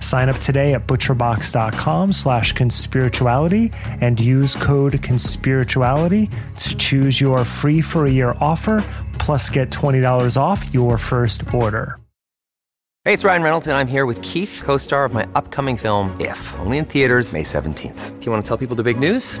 Sign up today at butcherbox.com slash conspirituality and use code conspirituality to choose your free for a year offer, plus get $20 off your first order. Hey, it's Ryan Reynolds, and I'm here with Keith, co star of my upcoming film, If, only in theaters, May 17th. Do you want to tell people the big news?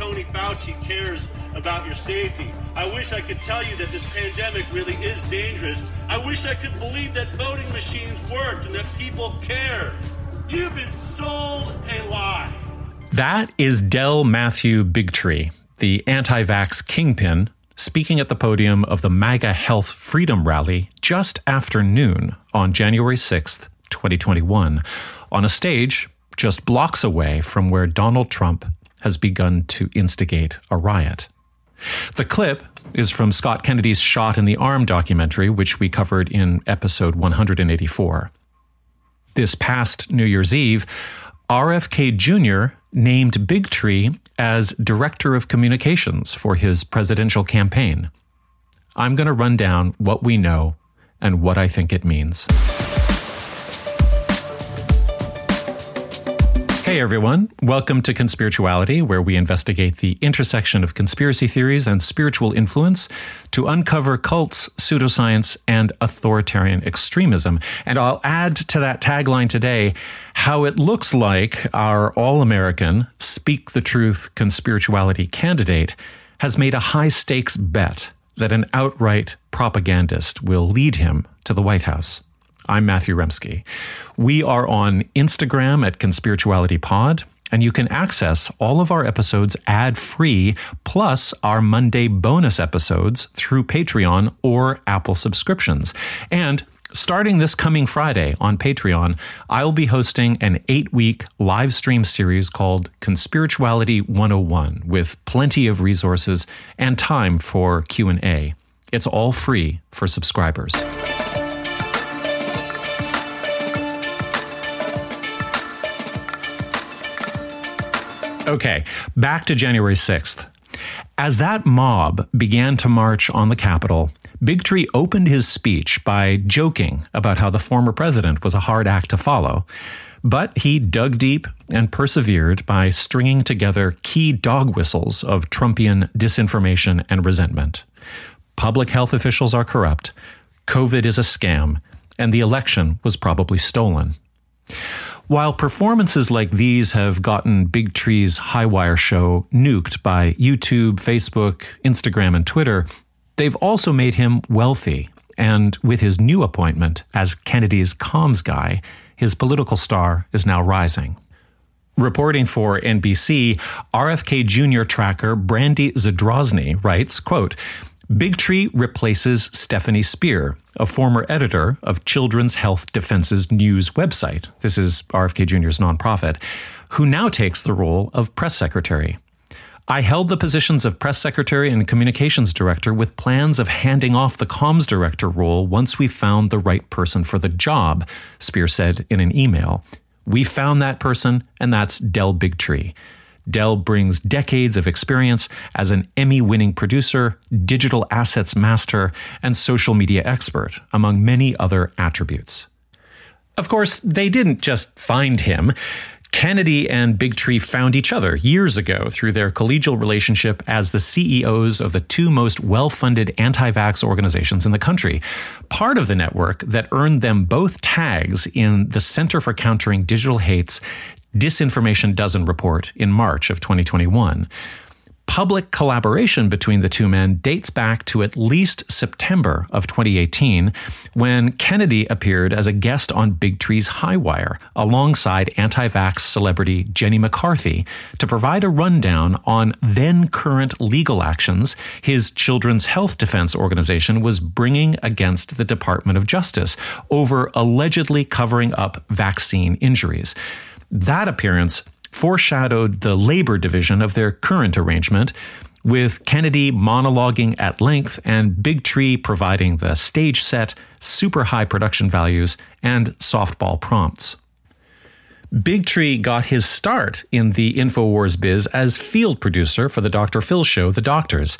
Tony Fauci cares about your safety. I wish I could tell you that this pandemic really is dangerous. I wish I could believe that voting machines worked and that people care. You've been sold a lie. That is Del Matthew Bigtree, the anti vax kingpin, speaking at the podium of the MAGA Health Freedom Rally just after noon on January 6th, 2021, on a stage just blocks away from where Donald Trump has begun to instigate a riot. The clip is from Scott Kennedy's Shot in the Arm documentary, which we covered in episode 184. This past New Year's Eve, RFK Jr. named Bigtree as Director of Communications for his presidential campaign. I'm going to run down what we know and what I think it means. Hey everyone, welcome to Conspirituality, where we investigate the intersection of conspiracy theories and spiritual influence to uncover cults, pseudoscience, and authoritarian extremism. And I'll add to that tagline today how it looks like our all American, speak the truth conspirituality candidate has made a high stakes bet that an outright propagandist will lead him to the White House. I'm Matthew Remski. We are on Instagram at ConspiritualityPod, and you can access all of our episodes ad free, plus our Monday bonus episodes through Patreon or Apple subscriptions. And Starting this coming Friday on Patreon, I'll be hosting an eight week live stream series called Conspirituality 101 with plenty of resources and time for Q&A. It's all free for subscribers. Okay, back to January 6th. As that mob began to march on the Capitol, Bigtree opened his speech by joking about how the former president was a hard act to follow. But he dug deep and persevered by stringing together key dog whistles of Trumpian disinformation and resentment. Public health officials are corrupt, COVID is a scam, and the election was probably stolen. While performances like these have gotten Big Bigtree's Highwire show nuked by YouTube, Facebook, Instagram, and Twitter, they've also made him wealthy. And with his new appointment as Kennedy's comms guy, his political star is now rising. Reporting for NBC, RFK Jr. tracker Brandy Zadrozny writes, quote, Bigtree replaces Stephanie Spear, a former editor of Children's Health Defense's news website. This is RFK Jr.'s nonprofit, who now takes the role of press secretary. I held the positions of press secretary and communications director with plans of handing off the comms director role once we found the right person for the job, Spear said in an email. We found that person, and that's Del Bigtree. Del brings decades of experience as an Emmy winning producer, digital assets master, and social media expert, among many other attributes. Of course, they didn't just find him. Kennedy and Bigtree found each other years ago through their collegial relationship as the CEOs of the two most well funded anti vax organizations in the country. Part of the network that earned them both tags in the Center for Countering Digital Hate's Disinformation Dozen report in March of 2021 public collaboration between the two men dates back to at least September of 2018, when Kennedy appeared as a guest on Bigtree's High Wire alongside anti vax celebrity Jenny McCarthy to provide a rundown on then current legal actions his Children's Health Defense Organization was bringing against the Department of Justice over allegedly covering up vaccine injuries. That appearance foreshadowed the labor division of their current arrangement, with Kennedy monologuing at length and Bigtree providing the stage set, super high production values, and softball prompts. Bigtree got his start in the InfoWars biz as field producer for the Dr. Phil show, The Doctors.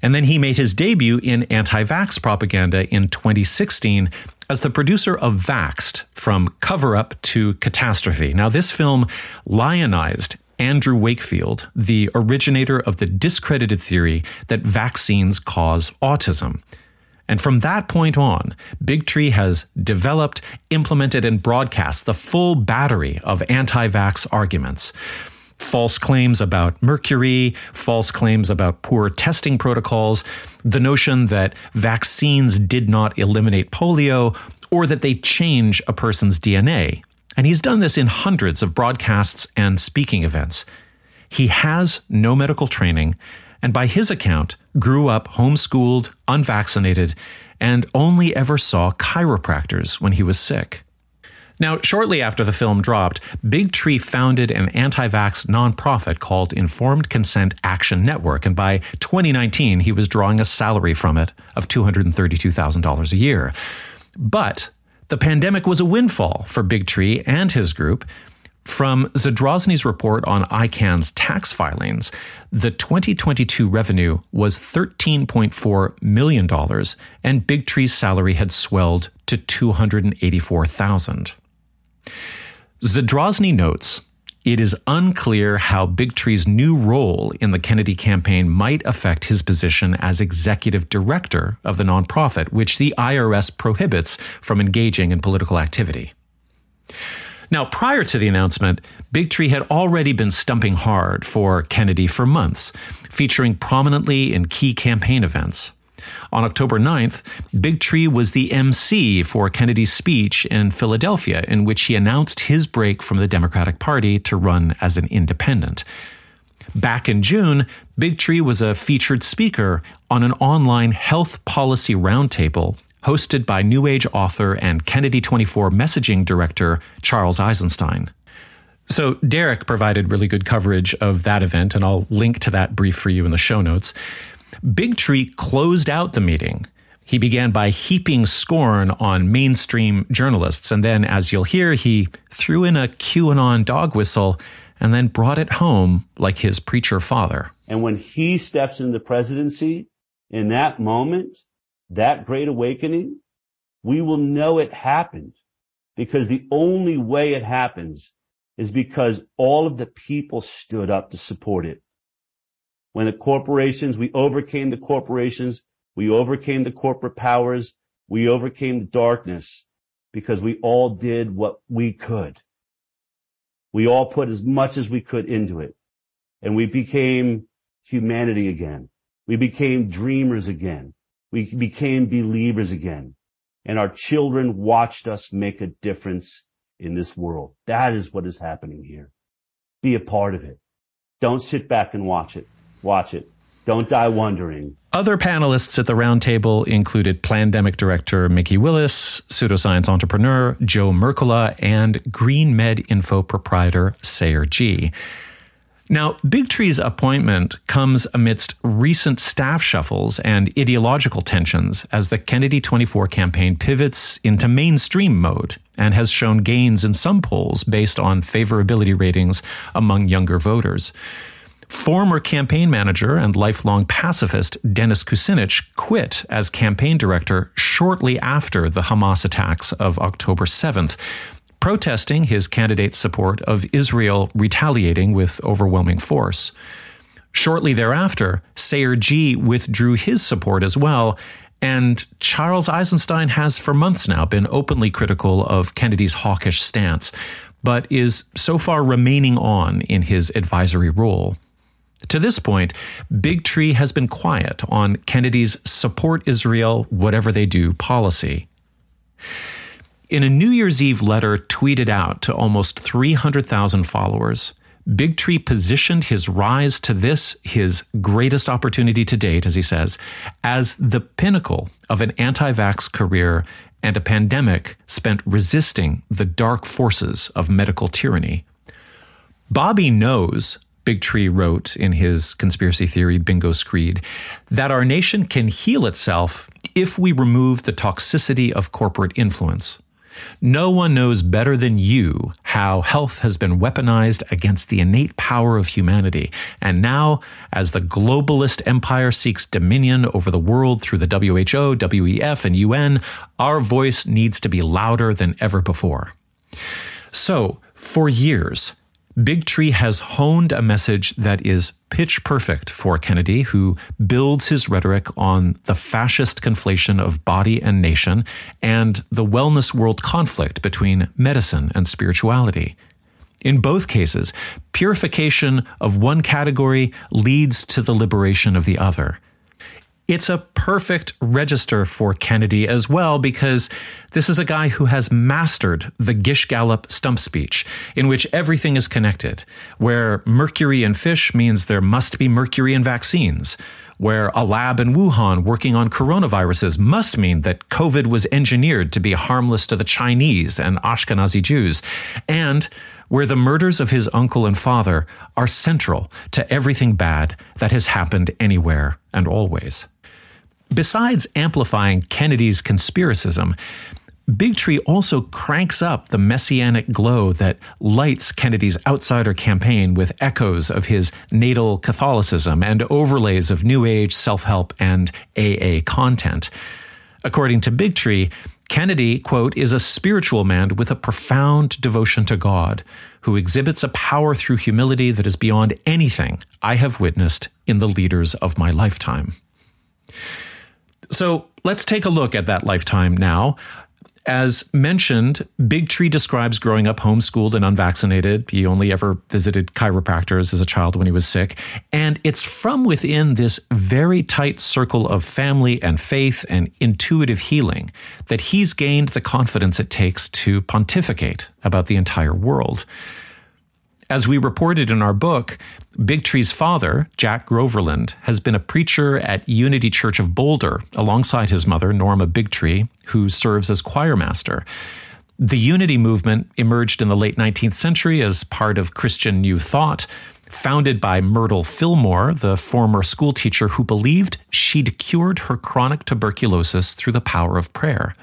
And then he made his debut in anti vax propaganda in 2016 as the producer of Vaxxed from Cover Up to Catastrophe. Now, this film lionized Andrew Wakefield, the originator of the discredited theory that vaccines cause autism. And from that point on, Bigtree has developed, implemented, and broadcast the full battery of anti vax arguments false claims about mercury, false claims about poor testing protocols, the notion that vaccines did not eliminate polio, or that they change a person's DNA. And he's done this in hundreds of broadcasts and speaking events. He has no medical training, and by his account, grew up homeschooled, unvaccinated, and only ever saw chiropractors when he was sick. Now, shortly after the film dropped, Bigtree founded an anti vax nonprofit called Informed Consent Action Network, and by 2019, he was drawing a salary from it of $232,000 a year. But the pandemic was a windfall for Bigtree and his group. From Zadrozny's report on ICAN's tax filings, the 2022 revenue was $13.4 million, and Bigtree's salary had swelled to $284,000. Zadrozny notes it is unclear how Bigtree's new role in the Kennedy campaign might affect his position as executive director of the nonprofit, which the IRS prohibits from engaging in political activity. Now, prior to the announcement, Bigtree had already been stumping hard for Kennedy for months, featuring prominently in key campaign events. On October 9th, Bigtree was the MC for Kennedy's speech in Philadelphia, in which he announced his break from the Democratic Party to run as an independent. Back in June, Bigtree was a featured speaker on an online health policy roundtable hosted by New Age author and Kennedy 24 messaging director Charles Eisenstein. So, Derek provided really good coverage of that event, and I'll link to that brief for you in the show notes. Bigtree closed out the meeting. He began by heaping scorn on mainstream journalists. And then, as you'll hear, he threw in a QAnon dog whistle and then brought it home like his preacher father. And when he steps into the presidency, in that moment, that great awakening, we will know it happened because the only way it happens is because all of the people stood up to support it when the corporations, we overcame the corporations, we overcame the corporate powers, we overcame the darkness because we all did what we could. We all put as much as we could into it. And we became humanity again. We became dreamers again. We became believers again. And our children watched us make a difference in this world. That is what is happening here. Be a part of it. Don't sit back and watch it. Watch it. Don't die wondering. Other panelists at the roundtable included Plandemic director Mikki Willis, pseudoscience entrepreneur Joe Mercola, and GreenMedInfo proprietor Sayer Ji. Now, Bigtree's appointment comes amidst recent staff shuffles and ideological tensions as the Kennedy 24 campaign pivots into mainstream mode and has shown gains in some polls based on favorability ratings among younger voters. Former campaign manager and lifelong pacifist Dennis Kucinich quit as campaign director shortly after the Hamas attacks of October 7th, protesting his candidate's support of Israel retaliating with overwhelming force. Shortly thereafter, Sayer Ji withdrew his support as well, and Charles Eisenstein has for months now been openly critical of Kennedy's hawkish stance, but is so far remaining on in his advisory role. To this point, Bigtree has been quiet on Kennedy's support Israel, whatever they do policy. In a New Year's Eve letter tweeted out to almost 300,000 followers, Bigtree positioned his rise to this, his greatest opportunity to date, as he says, as the pinnacle of an anti vax career and a pandemic spent resisting the dark forces of medical tyranny. Bobby knows, Bigtree wrote in his conspiracy theory bingo screed, that our nation can heal itself if we remove the toxicity of corporate influence. No one knows better than you how health has been weaponized against the innate power of humanity. And now, as the globalist empire seeks dominion over the world through the WHO, WEF, and UN, our voice needs to be louder than ever before. So, for years, Bigtree has honed a message that is pitch perfect for Kennedy, who builds his rhetoric on the fascist conflation of body and nation and the wellness world conflict between medicine and spirituality. In both cases, purification of one category leads to the liberation of the other. It's a perfect register for Kennedy as well because this is a guy who has mastered the Gish Gallop stump speech, in which everything is connected, where mercury in fish means there must be mercury in vaccines, where a lab in Wuhan working on coronaviruses must mean that COVID was engineered to be harmless to the Chinese and Ashkenazi Jews, and where the murders of his uncle and father are central to everything bad that has happened anywhere and always. Besides amplifying Kennedy's conspiracism, Bigtree also cranks up the messianic glow that lights Kennedy's outsider campaign with echoes of his natal Catholicism and overlays of New Age, self help, and AA content. According to Bigtree, Kennedy, quote, is a spiritual man with a profound devotion to God, who exhibits a power through humility that is beyond anything I have witnessed in the leaders of my lifetime. So let's take a look at that lifetime now. As mentioned, Bigtree describes growing up homeschooled and unvaccinated. He only ever visited chiropractors as a child when he was sick. And it's from within this very tight circle of family and faith and intuitive healing that he's gained the confidence it takes to pontificate about the entire world. As we reported in our book, Bigtree's father, Jack Groverland, has been a preacher at Unity Church of Boulder alongside his mother, Norma Bigtree, who serves as choirmaster. The Unity movement emerged in the late 19th century as part of Christian New Thought, founded by Myrtle Fillmore, the former schoolteacher who believed she'd cured her chronic tuberculosis through the power of prayer.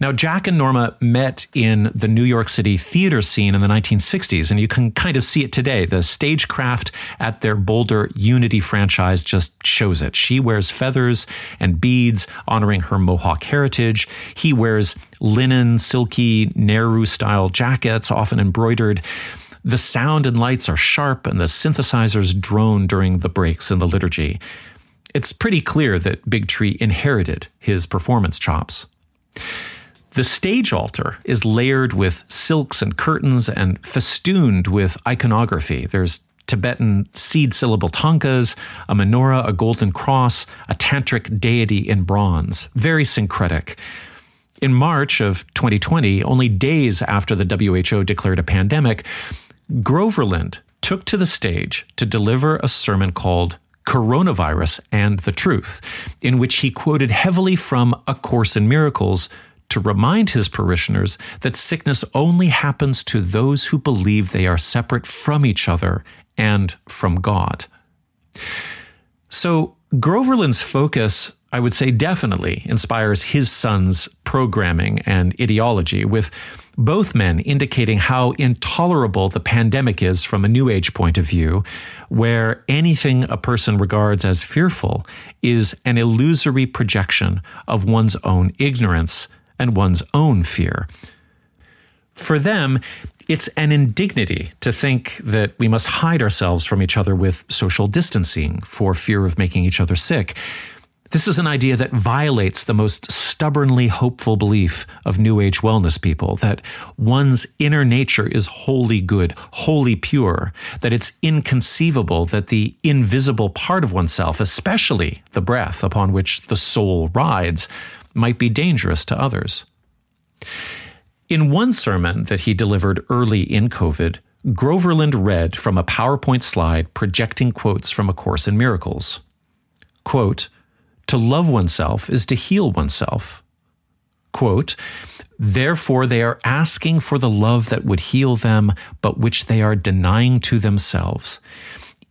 Now, Jack and Norma met in the New York City theater scene in the 1960s, and you can kind of see it today. The stagecraft at their Boulder Unity franchise just shows it. She wears feathers and beads honoring her Mohawk heritage. He wears linen, silky, Nehru style jackets, often embroidered. The sound and lights are sharp, and the synthesizers drone during the breaks in the liturgy. It's pretty clear that Bigtree inherited his performance chops. The stage altar is layered with silks and curtains and festooned with iconography. There's Tibetan seed syllable tankas, a menorah, a golden cross, a tantric deity in bronze. Very syncretic. In March of 2020, only days after the WHO declared a pandemic, Groverland took to the stage to deliver a sermon called Coronavirus and the Truth, in which he quoted heavily from A Course in Miracles to remind his parishioners that sickness only happens to those who believe they are separate from each other and from God. So, Groverland's focus, I would say, definitely inspires his son's programming and ideology, with both men indicating how intolerable the pandemic is from a New Age point of view, where anything a person regards as fearful is an illusory projection of one's own ignorance and one's own fear. For them, it's an indignity to think that we must hide ourselves from each other with social distancing for fear of making each other sick. This is an idea that violates the most stubbornly hopeful belief of New Age wellness people that one's inner nature is wholly good, wholly pure, that it's inconceivable that the invisible part of oneself, especially the breath upon which the soul rides, might be dangerous to others. In one sermon that he delivered early in COVID, Groverland read from a PowerPoint slide projecting quotes from A Course in Miracles. Quote, to love oneself is to heal oneself. Quote, Therefore, they are asking for the love that would heal them, but which they are denying to themselves.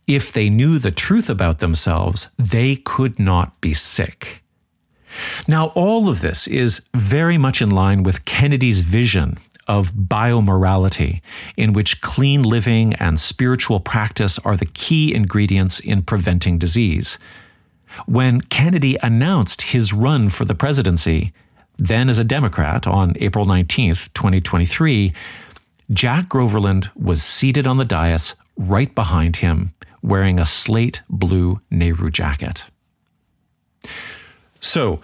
If they knew the truth about themselves, they could not be sick. Now, all of this is very much in line with Kennedy's vision of biomorality, in which clean living and spiritual practice are the key ingredients in preventing disease. When Kennedy announced his run for the presidency, then as a Democrat on April 19th, 2023, Jack Groverland was seated on the dais right behind him, wearing a slate blue Nehru jacket. So,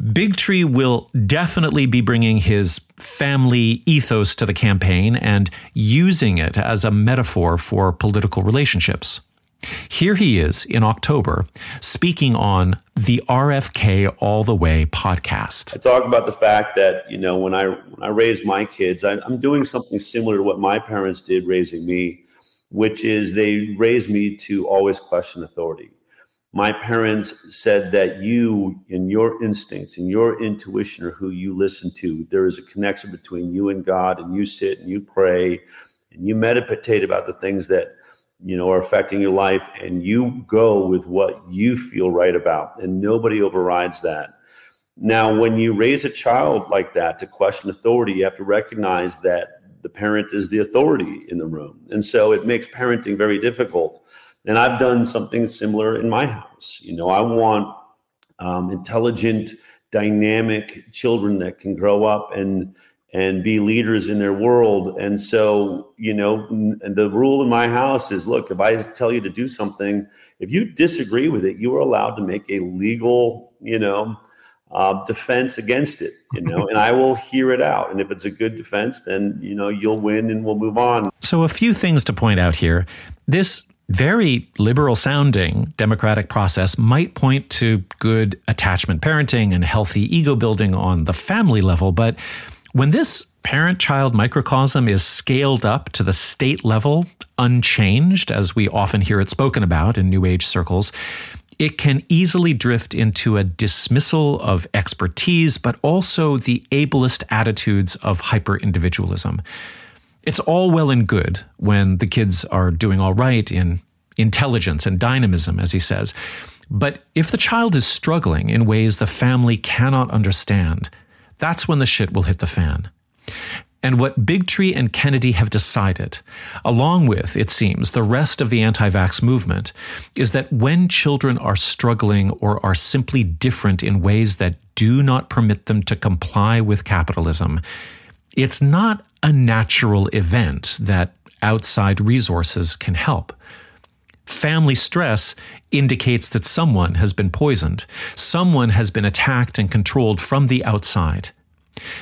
Bigtree will definitely be bringing his family ethos to the campaign and using it as a metaphor for political relationships. Here he is in October speaking on the RFK All the Way podcast. I talk about the fact that, you know, when I when I raise my kids, I, I'm doing something similar to what my parents did raising me, which is they raised me to always question authority. My parents said that you, in your instincts, and your intuition, or who you listen to, there is a connection between you and God, and you sit and you pray and you meditate about the things that you know are affecting your life and you go with what you feel right about and nobody overrides that. Now when you raise a child like that to question authority you have to recognize that the parent is the authority in the room and so it makes parenting very difficult. And i've done something similar in my house. You know i want um, intelligent dynamic children that can grow up and and be leaders in their world. And so, you know, the rule in my house is look, if I tell you to do something, if you disagree with it, you are allowed to make a legal, you know, uh, defense against it, you know, and I will hear it out. And if it's a good defense, then, you know, you'll win and we'll move on. So, a few things to point out here. This very liberal sounding democratic process might point to good attachment parenting and healthy ego building on the family level, but when this parent child microcosm is scaled up to the state level, unchanged, as we often hear it spoken about in New Age circles, it can easily drift into a dismissal of expertise, but also the ableist attitudes of hyper individualism. It's all well and good when the kids are doing all right in intelligence and dynamism, as he says. But if the child is struggling in ways the family cannot understand, that's when the shit will hit the fan. And what Bigtree and Kennedy have decided, along with, it seems, the rest of the anti vax movement, is that when children are struggling or are simply different in ways that do not permit them to comply with capitalism, it's not a natural event that outside resources can help. Family stress indicates that someone has been poisoned, someone has been attacked and controlled from the outside.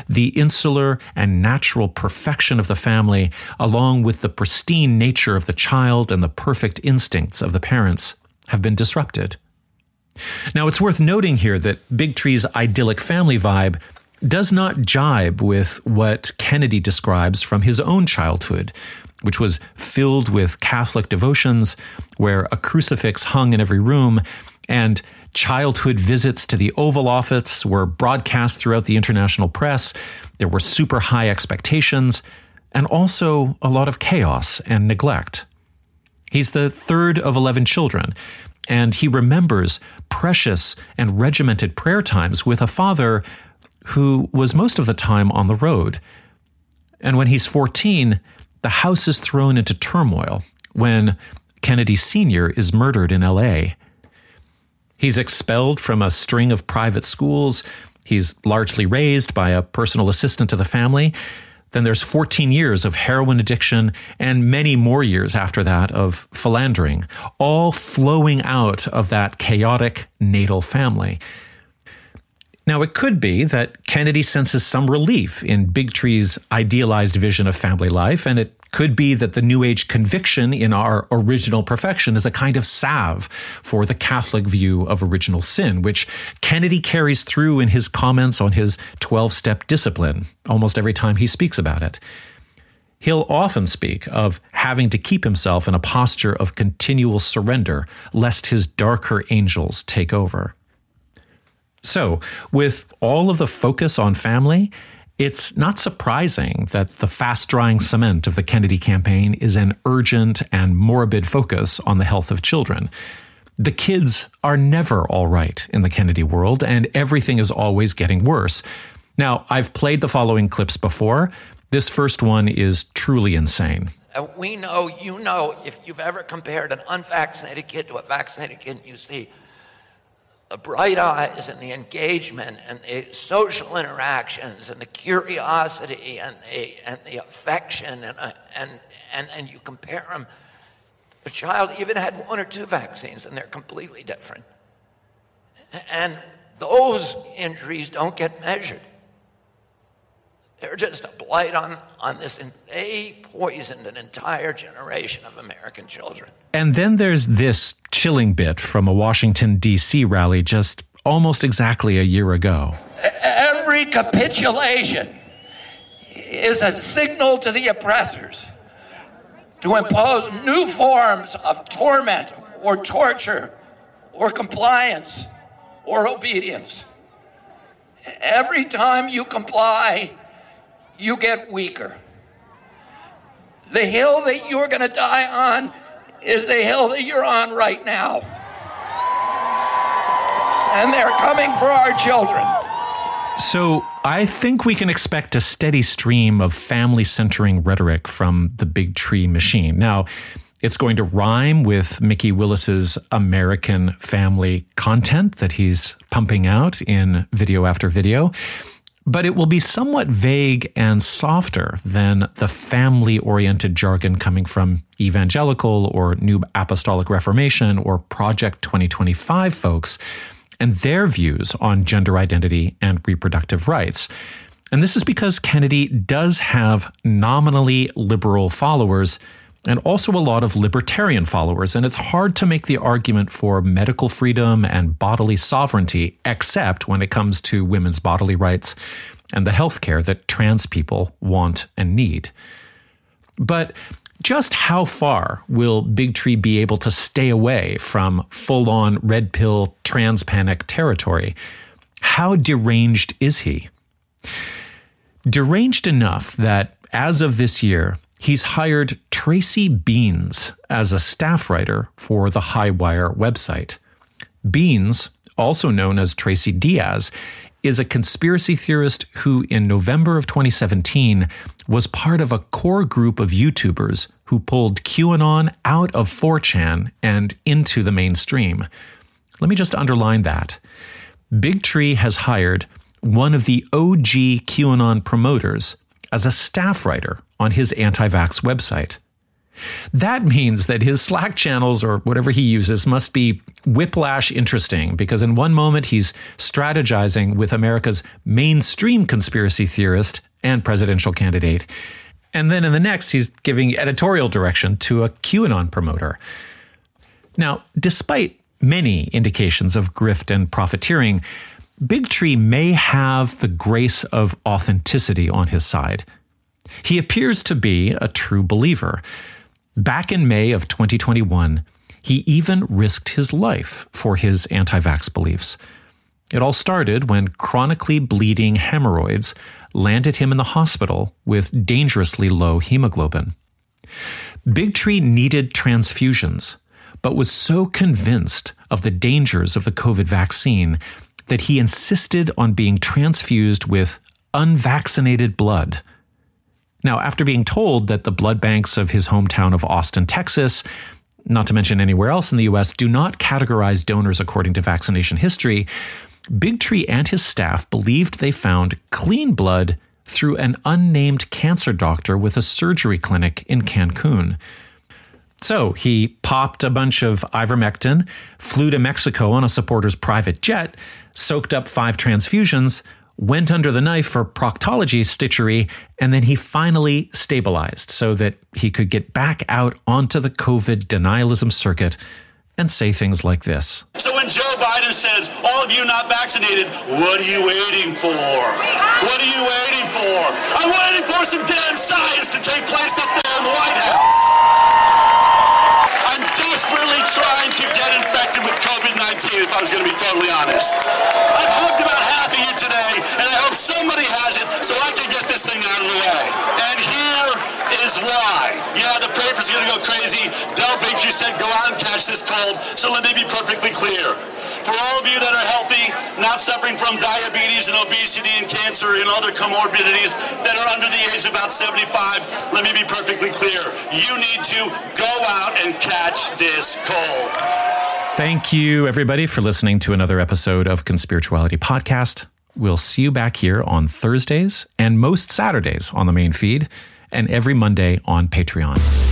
The insular and natural perfection of the family, along with the pristine nature of the child and the perfect instincts of the parents, have been disrupted. Now, it's worth noting here that Bigtree's idyllic family vibe does not jibe with what Kennedy describes from his own childhood, which was filled with Catholic devotions, where a crucifix hung in every room, and childhood visits to the Oval Office were broadcast throughout the international press. There were super high expectations, and also a lot of chaos and neglect. He's the third of 11 children, and he remembers precious and regimented prayer times with a father who was most of the time on the road. And when he's 14, the house is thrown into turmoil when Kennedy Sr. is murdered in LA. He's expelled from a string of private schools. He's largely raised by a personal assistant to the family. Then there's 14 years of heroin addiction and many more years after that of philandering, all flowing out of that chaotic natal family. Now, it could be that Kennedy senses some relief in Bigtree's idealized vision of family life, and it could be that the New Age conviction in our original perfection is a kind of salve for the Catholic view of original sin, which Kennedy carries through in his comments on his 12 step discipline almost every time he speaks about it. He'll often speak of having to keep himself in a posture of continual surrender, lest his darker angels take over. So, with all of the focus on family, it's not surprising that the fast drying cement of the Kennedy campaign is an urgent and morbid focus on the health of children. The kids are never all right in the Kennedy world, and everything is always getting worse. Now, I've played the following clips before. This first one is truly insane. Uh, we know, you know, if you've ever compared an unvaccinated kid to a vaccinated kid, you see the bright eyes and the engagement and the social interactions and the curiosity and the, and the affection and, uh, and, and, and you compare them. The child even had one or two vaccines and they're completely different. And those injuries don't get measured. They're just a blight on, on this, and they poisoned an entire generation of American children. And then there's this chilling bit from a Washington, D.C. rally just almost exactly a year ago. Every capitulation is a signal to the oppressors to impose new forms of torment or torture or compliance or obedience. Every time you comply, you get weaker. The hill that you're going to die on is the hill that you're on right now. And they're coming for our children. So I think we can expect a steady stream of family centering rhetoric from the Bigtree machine. Now, it's going to rhyme with Mikki Willis's American family content that he's pumping out in video after video but it will be somewhat vague and softer than the family oriented jargon coming from evangelical or New Apostolic Reformation or Project 2025 folks and their views on gender identity and reproductive rights. And this is because Kennedy does have nominally liberal followers and also a lot of libertarian followers. And it's hard to make the argument for medical freedom and bodily sovereignty, except when it comes to women's bodily rights and the health care that trans people want and need. But just how far will Bigtree be able to stay away from full on red pill trans panic territory? How deranged is he? Deranged enough that as of this year, he's hired Tracy Beanz as a staff writer for the Highwire website. Beanz, also known as Tracy Diaz, is a conspiracy theorist who, in November of 2017, was part of a core group of YouTubers who pulled QAnon out of 4chan and into the mainstream. Let me just underline that. Bigtree has hired one of the OG QAnon promoters as a staff writer on his anti vax website. That means that his Slack channels or whatever he uses must be whiplash interesting because in one moment he's strategizing with America's mainstream conspiracy theorist and presidential candidate. And then in the next, he's giving editorial direction to a QAnon promoter. Now, despite many indications of grift and profiteering, Bigtree may have the grace of authenticity on his side. He appears to be a true believer. Back in May of 2021, he even risked his life for his anti vax beliefs. It all started when chronically bleeding hemorrhoids landed him in the hospital with dangerously low hemoglobin. Bigtree needed transfusions, but was so convinced of the dangers of the COVID vaccine that he insisted on being transfused with unvaccinated blood. Now, after being told that the blood banks of his hometown of Austin, Texas, not to mention anywhere else in the US, do not categorize donors according to vaccination history, Bigtree and his staff believed they found clean blood through an unnamed cancer doctor with a surgery clinic in Cancun. So he popped a bunch of ivermectin, flew to Mexico on a supporter's private jet, soaked up five transfusions, went under the knife for proctology stitchery, and then he finally stabilized so that he could get back out onto the COVID denialism circuit and say things like this. So when Joe Biden says, all of you not vaccinated, what are you waiting for? What are you waiting for? I'm waiting for some damn science to take place up there in the White House. Desperately trying to get infected with COVID 19, if I was going to be totally honest. I've hugged about half of you today, and I hope somebody has it so I can get this thing out of the way. And here is why. Yeah, the paper's are going to go crazy. Del Bigtree said go out and catch this cold, so let me be perfectly clear. For all of you that are healthy, not suffering from diabetes and obesity and cancer and other comorbidities that are under the age of about 75, let me be perfectly clear. You need to go out and catch this cold. Thank you, everybody, for listening to another episode of Conspirituality Podcast. We'll see you back here on Thursdays and most Saturdays on the main feed, and every Monday on Patreon.